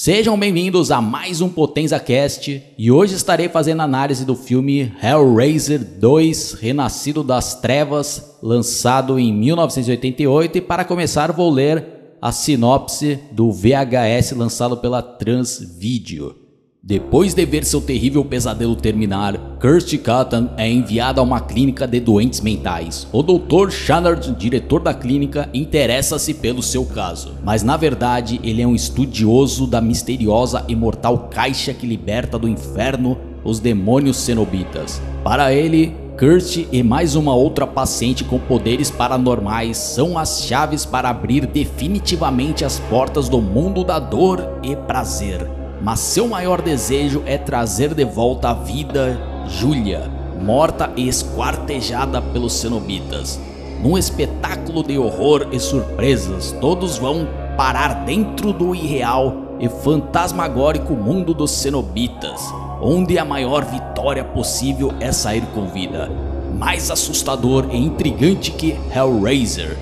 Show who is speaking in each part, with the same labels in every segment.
Speaker 1: Sejam bem-vindos a mais um Potenza Cast e hoje estarei fazendo análise do filme Hellraiser 2 Renascido das Trevas, lançado em 1988 e para começar vou ler a sinopse do VHS lançado pela Transvideo. Depois de ver seu terrível pesadelo terminar, Kirsty Cotton é enviada a uma clínica de doentes mentais. O Dr. Shannard, diretor da clínica, interessa-se pelo seu caso, mas na verdade ele é um estudioso da misteriosa e mortal caixa que liberta do inferno os demônios cenobitas. Para ele, Kirsty e mais uma outra paciente com poderes paranormais são as chaves para abrir definitivamente as portas do mundo da dor e prazer mas seu maior desejo é trazer de volta à vida Julia, morta e esquartejada pelos cenobitas. Num espetáculo de horror e surpresas, todos vão parar dentro do irreal e fantasmagórico mundo dos cenobitas, onde a maior vitória possível é sair com vida. Mais assustador e intrigante que Hellraiser,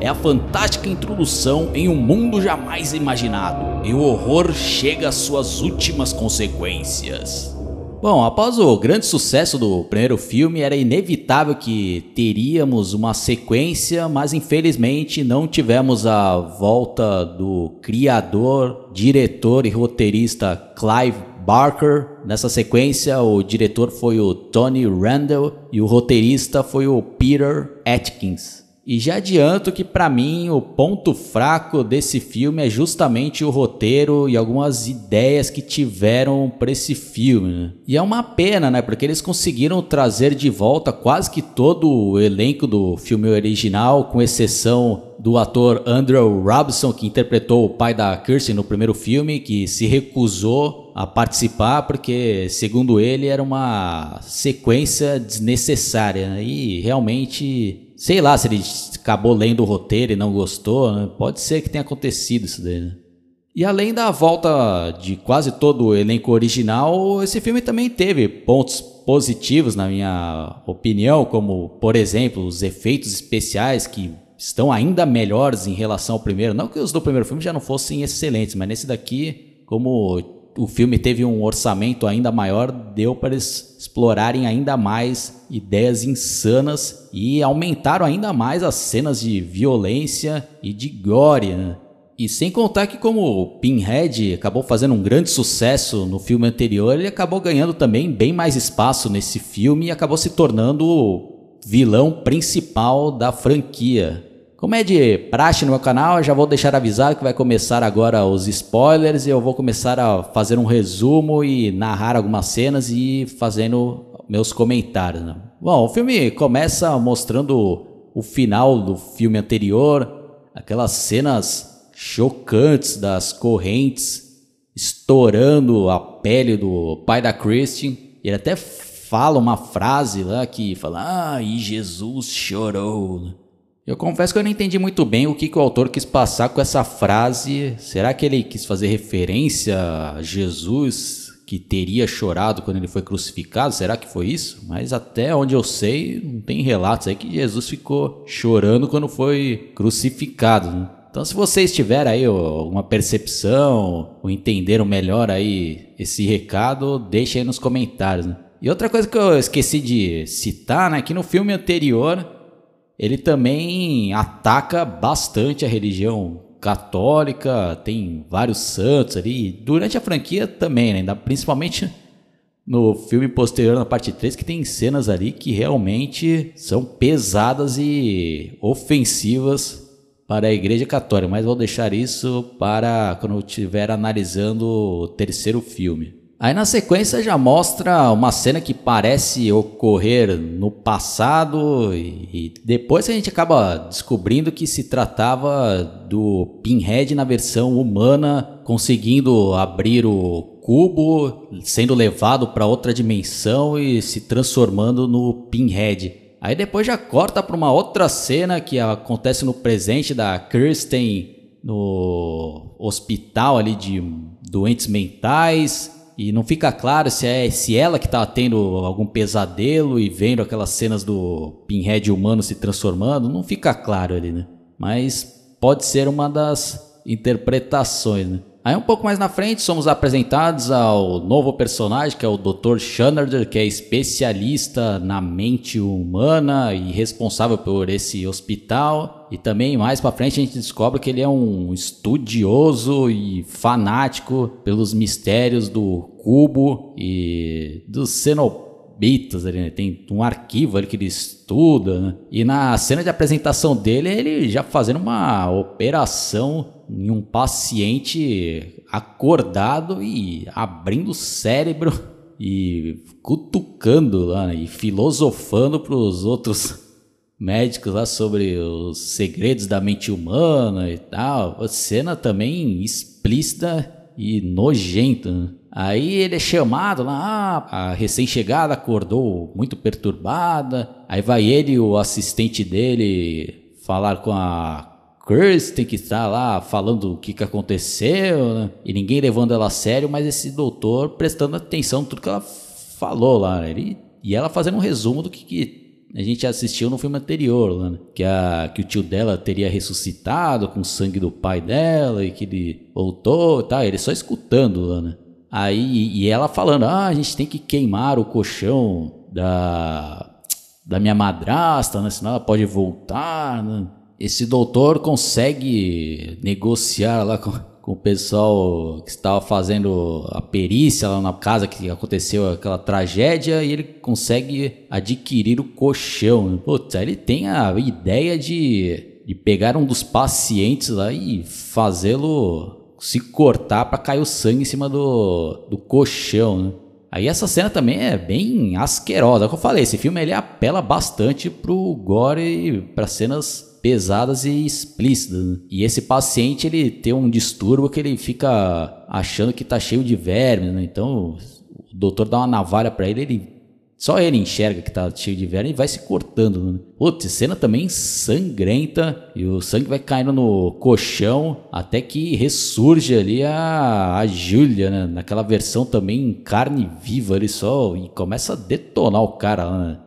Speaker 1: é a fantástica introdução em um mundo jamais imaginado, e o horror chega às suas últimas consequências. Bom, após o grande sucesso do primeiro filme, era inevitável que teríamos uma sequência, mas infelizmente não tivemos a volta do criador, diretor e roteirista Clive Barker. Nessa sequência, o diretor foi o Tony Randall e o roteirista foi o Peter Atkins. E já adianto que para mim o ponto fraco desse filme é justamente o roteiro e algumas ideias que tiveram para esse filme. Né? E é uma pena, né? Porque eles conseguiram trazer de volta quase que todo o elenco do filme original, com exceção do ator Andrew Robinson, que interpretou o pai da Kirsten no primeiro filme, que se recusou a participar porque, segundo ele, era uma sequência desnecessária. Né? E realmente Sei lá se ele acabou lendo o roteiro e não gostou, né? pode ser que tenha acontecido isso daí. Né? E além da volta de quase todo o elenco original, esse filme também teve pontos positivos, na minha opinião, como, por exemplo, os efeitos especiais que estão ainda melhores em relação ao primeiro. Não que os do primeiro filme já não fossem excelentes, mas nesse daqui, como o filme teve um orçamento ainda maior, deu para eles explorarem ainda mais ideias insanas e aumentaram ainda mais as cenas de violência e de gore. Né? E sem contar que como Pinhead acabou fazendo um grande sucesso no filme anterior, ele acabou ganhando também bem mais espaço nesse filme e acabou se tornando o vilão principal da franquia. Como é de praxe no meu canal, já vou deixar avisado que vai começar agora os spoilers e eu vou começar a fazer um resumo e narrar algumas cenas e fazendo meus comentários. Né? Bom, o filme começa mostrando o final do filme anterior, aquelas cenas chocantes das correntes estourando a pele do pai da Christian. Ele até fala uma frase lá que fala: Ah, e Jesus chorou. Eu confesso que eu não entendi muito bem o que, que o autor quis passar com essa frase. Será que ele quis fazer referência a Jesus que teria chorado quando ele foi crucificado? Será que foi isso? Mas até onde eu sei, não tem relatos aí que Jesus ficou chorando quando foi crucificado. Né? Então, se vocês tiverem aí alguma percepção ou entenderam melhor aí esse recado, deixe aí nos comentários. Né? E outra coisa que eu esqueci de citar, né, que no filme anterior ele também ataca bastante a religião católica, tem vários santos ali. Durante a franquia também, né? principalmente no filme posterior, na parte 3, que tem cenas ali que realmente são pesadas e ofensivas para a Igreja Católica. Mas vou deixar isso para quando eu estiver analisando o terceiro filme. Aí na sequência já mostra uma cena que parece ocorrer no passado e depois a gente acaba descobrindo que se tratava do Pinhead na versão humana conseguindo abrir o cubo, sendo levado para outra dimensão e se transformando no Pinhead. Aí depois já corta para uma outra cena que acontece no presente da Kirsten no hospital ali de doentes mentais e não fica claro se é se ela que está tendo algum pesadelo e vendo aquelas cenas do Pinhead humano se transformando, não fica claro ali, né? Mas pode ser uma das interpretações, né? Aí um pouco mais na frente somos apresentados ao novo personagem que é o Dr. Shanader, que é especialista na mente humana e responsável por esse hospital. E também mais para frente a gente descobre que ele é um estudioso e fanático pelos mistérios do cubo e dos cenobitas ali, né? Tem um arquivo ali que ele estuda, né? E na cena de apresentação dele, ele já fazendo uma operação em um paciente acordado e abrindo o cérebro e cutucando lá né? e filosofando para os outros médicos lá sobre os segredos da mente humana e tal. Cena também explícita e nojenta. Né? Aí ele é chamado lá, a recém-chegada acordou muito perturbada. Aí vai ele e o assistente dele falar com a Kirsten que está lá falando o que, que aconteceu, né? E ninguém levando ela a sério, mas esse doutor prestando atenção em tudo que ela falou lá. Né? Ele, e ela fazendo um resumo do que, que a gente assistiu no filme anterior, né? que, a, que o tio dela teria ressuscitado com o sangue do pai dela e que ele voltou e tal. Ele só escutando lá, né? Aí, e ela falando: ah, a gente tem que queimar o colchão da, da minha madrasta, né? Senão ela pode voltar. Né? Esse doutor consegue negociar lá com, com o pessoal que estava fazendo a perícia lá na casa que aconteceu aquela tragédia e ele consegue adquirir o colchão. Putz, ele tem a ideia de, de pegar um dos pacientes lá e fazê-lo se cortar para cair o sangue em cima do, do colchão, né? Aí essa cena também é bem asquerosa. É como eu falei, esse filme ele apela bastante pro gore e para cenas pesadas e explícitas. Né? E esse paciente ele tem um distúrbio que ele fica achando que tá cheio de vermes, né? Então o doutor dá uma navalha para ele, ele só ele enxerga que tá cheio de verme e vai se cortando. Né? Putz, cena também sangrenta e o sangue vai caindo no colchão até que ressurge ali a, a Júlia, né? Naquela versão também em carne viva ali só e começa a detonar o cara né?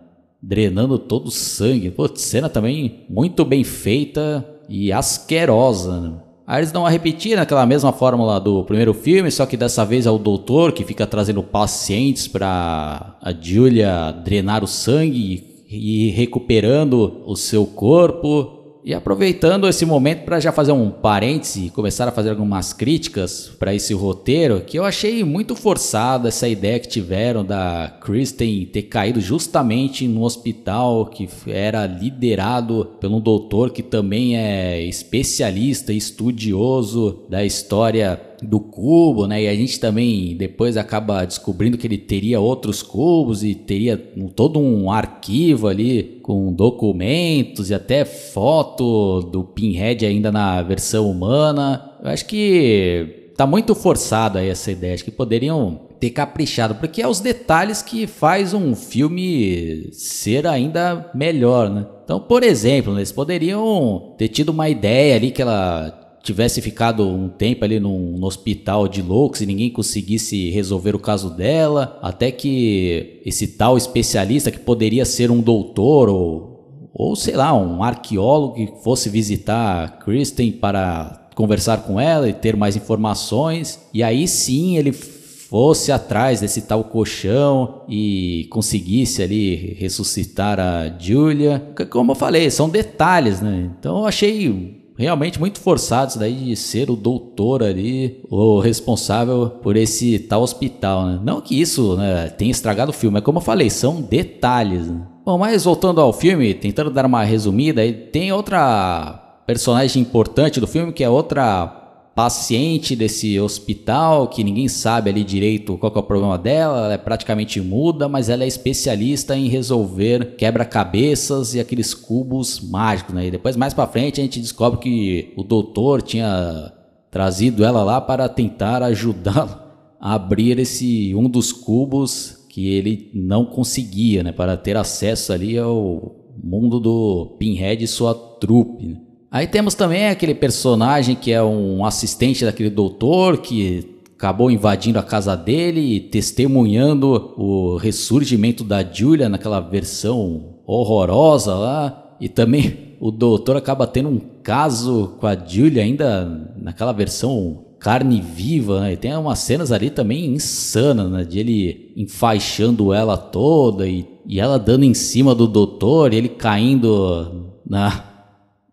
Speaker 1: Drenando todo o sangue. Putz, cena também muito bem feita e asquerosa, né? Aí eles dão uma repetida naquela mesma fórmula do primeiro filme, só que dessa vez é o doutor que fica trazendo pacientes para a Julia drenar o sangue e recuperando o seu corpo. E aproveitando esse momento para já fazer um parêntese e começar a fazer algumas críticas para esse roteiro, que eu achei muito forçada essa ideia que tiveram da Kristen ter caído justamente no hospital que era liderado pelo um doutor que também é especialista e estudioso da história do cubo, né? E a gente também depois acaba descobrindo que ele teria outros cubos e teria todo um arquivo ali com documentos e até foto do Pinhead ainda na versão humana. Eu acho que tá muito forçada aí essa ideia, acho que poderiam ter caprichado, porque é os detalhes que faz um filme ser ainda melhor, né? Então, por exemplo, eles poderiam ter tido uma ideia ali que ela tivesse ficado um tempo ali num, no hospital de loucos e ninguém conseguisse resolver o caso dela, até que esse tal especialista que poderia ser um doutor ou, ou sei lá, um arqueólogo que fosse visitar Kristen para conversar com ela e ter mais informações, e aí sim ele fosse atrás desse tal colchão e conseguisse ali ressuscitar a Julia. Como eu falei, são detalhes, né? Então eu achei realmente muito forçados daí de ser o doutor ali, o responsável por esse tal hospital, né? Não que isso né, tenha estragado o filme, é como eu falei, são detalhes. Né? Bom, mas voltando ao filme, tentando dar uma resumida, tem outra personagem importante do filme que é outra paciente desse hospital que ninguém sabe ali direito qual é o problema dela, ela é praticamente muda, mas ela é especialista em resolver quebra-cabeças e aqueles cubos mágicos, né? E depois mais para frente a gente descobre que o doutor tinha trazido ela lá para tentar ajudá-la a abrir esse um dos cubos que ele não conseguia, né, para ter acesso ali ao mundo do Pinhead e sua trupe. Né? Aí temos também aquele personagem que é um assistente daquele doutor que acabou invadindo a casa dele e testemunhando o ressurgimento da Julia naquela versão horrorosa lá. E também o doutor acaba tendo um caso com a Julia ainda naquela versão carne viva, né? E tem umas cenas ali também insanas, né? De ele enfaixando ela toda e, e ela dando em cima do doutor, e ele caindo na,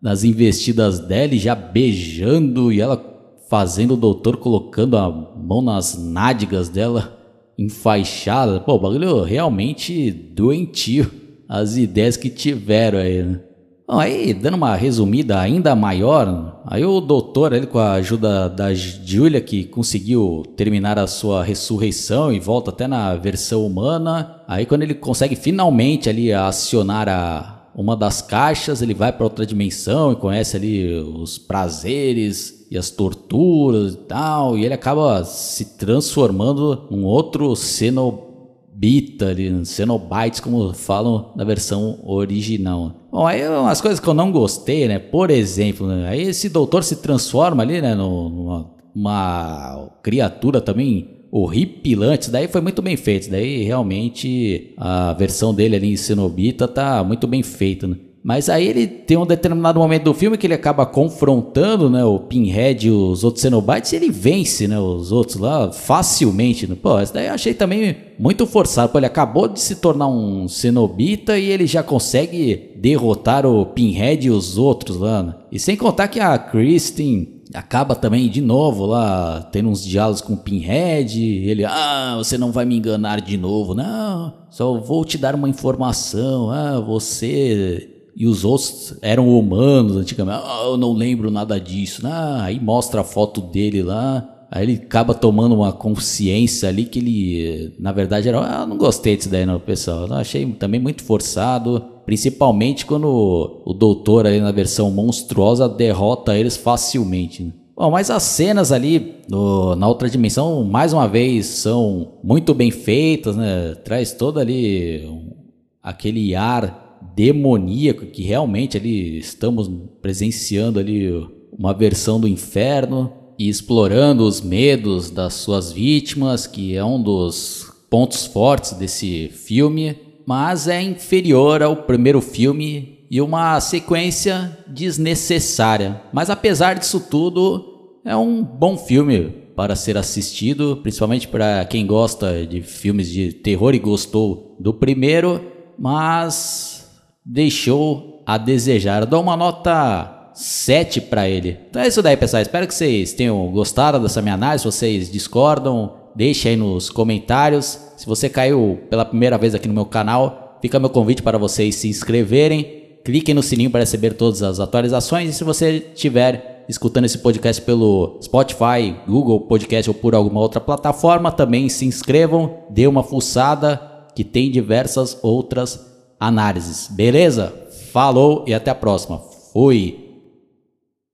Speaker 1: nas investidas dela e já beijando, e ela fazendo o doutor colocando a mão nas nádegas dela enfaixada. Pô, o bagulho realmente doentio. As ideias que tiveram aí, né? Bom, aí, dando uma resumida ainda maior, aí o doutor, ele com a ajuda da Julia, que conseguiu terminar a sua ressurreição e volta até na versão humana, aí quando ele consegue finalmente ali acionar a, uma das caixas, ele vai para outra dimensão e conhece ali os prazeres e as torturas e tal, e ele acaba se transformando num outro Cenobite bita ali, Cenobites, como falam na versão original. Bom, aí umas coisas que eu não gostei, né? Por exemplo, né? aí esse doutor se transforma ali, né? Numa uma criatura também horripilante. Isso daí foi muito bem feito. Isso daí realmente a versão dele ali em Cenobita tá muito bem feita, né? Mas aí ele tem um determinado momento do filme que ele acaba confrontando, né, o Pinhead e os outros Cenobites e ele vence, né, os outros lá facilmente. Né? Pô, isso daí eu achei também muito forçado. Pô, ele acabou de se tornar um Cenobita e ele já consegue derrotar o Pinhead e os outros lá. Né? E sem contar que a Kristen acaba também de novo lá tendo uns diálogos com o Pinhead. Ele, ah, você não vai me enganar de novo, não. Só vou te dar uma informação. Ah, você e os outros eram humanos antigamente. Ah, eu não lembro nada disso. Ah, aí mostra a foto dele lá. Aí ele acaba tomando uma consciência ali que ele, na verdade, era. Ah, não gostei disso daí, não, pessoal. Eu achei também muito forçado. Principalmente quando o, doutor ali na versão monstruosa derrota eles facilmente. Né? Bom, mas as cenas ali no, na outra dimensão, mais uma vez, são muito bem feitas, né? Traz todo ali um, aquele ar demoníaco que realmente ali estamos presenciando ali uma versão do inferno e explorando os medos das suas vítimas, que é um dos pontos fortes desse filme, mas é inferior ao primeiro filme e uma sequência desnecessária. Mas apesar disso tudo, é um bom filme para ser assistido, principalmente para quem gosta de filmes de terror e gostou do primeiro, mas deixou a desejar. Eu dou uma nota 7 para ele. Então é isso daí, pessoal. Espero que vocês tenham gostado dessa minha análise. Se vocês discordam, deixe aí nos comentários. Se você caiu pela primeira vez aqui no meu canal, fica meu convite para vocês se inscreverem. Cliquem no sininho para receber todas as atualizações. E se você estiver escutando esse podcast pelo Spotify, Google Podcast ou por alguma outra plataforma, também se inscrevam, dê uma fuçada que tem diversas outras análises. Beleza? Falou e até a próxima. Fui!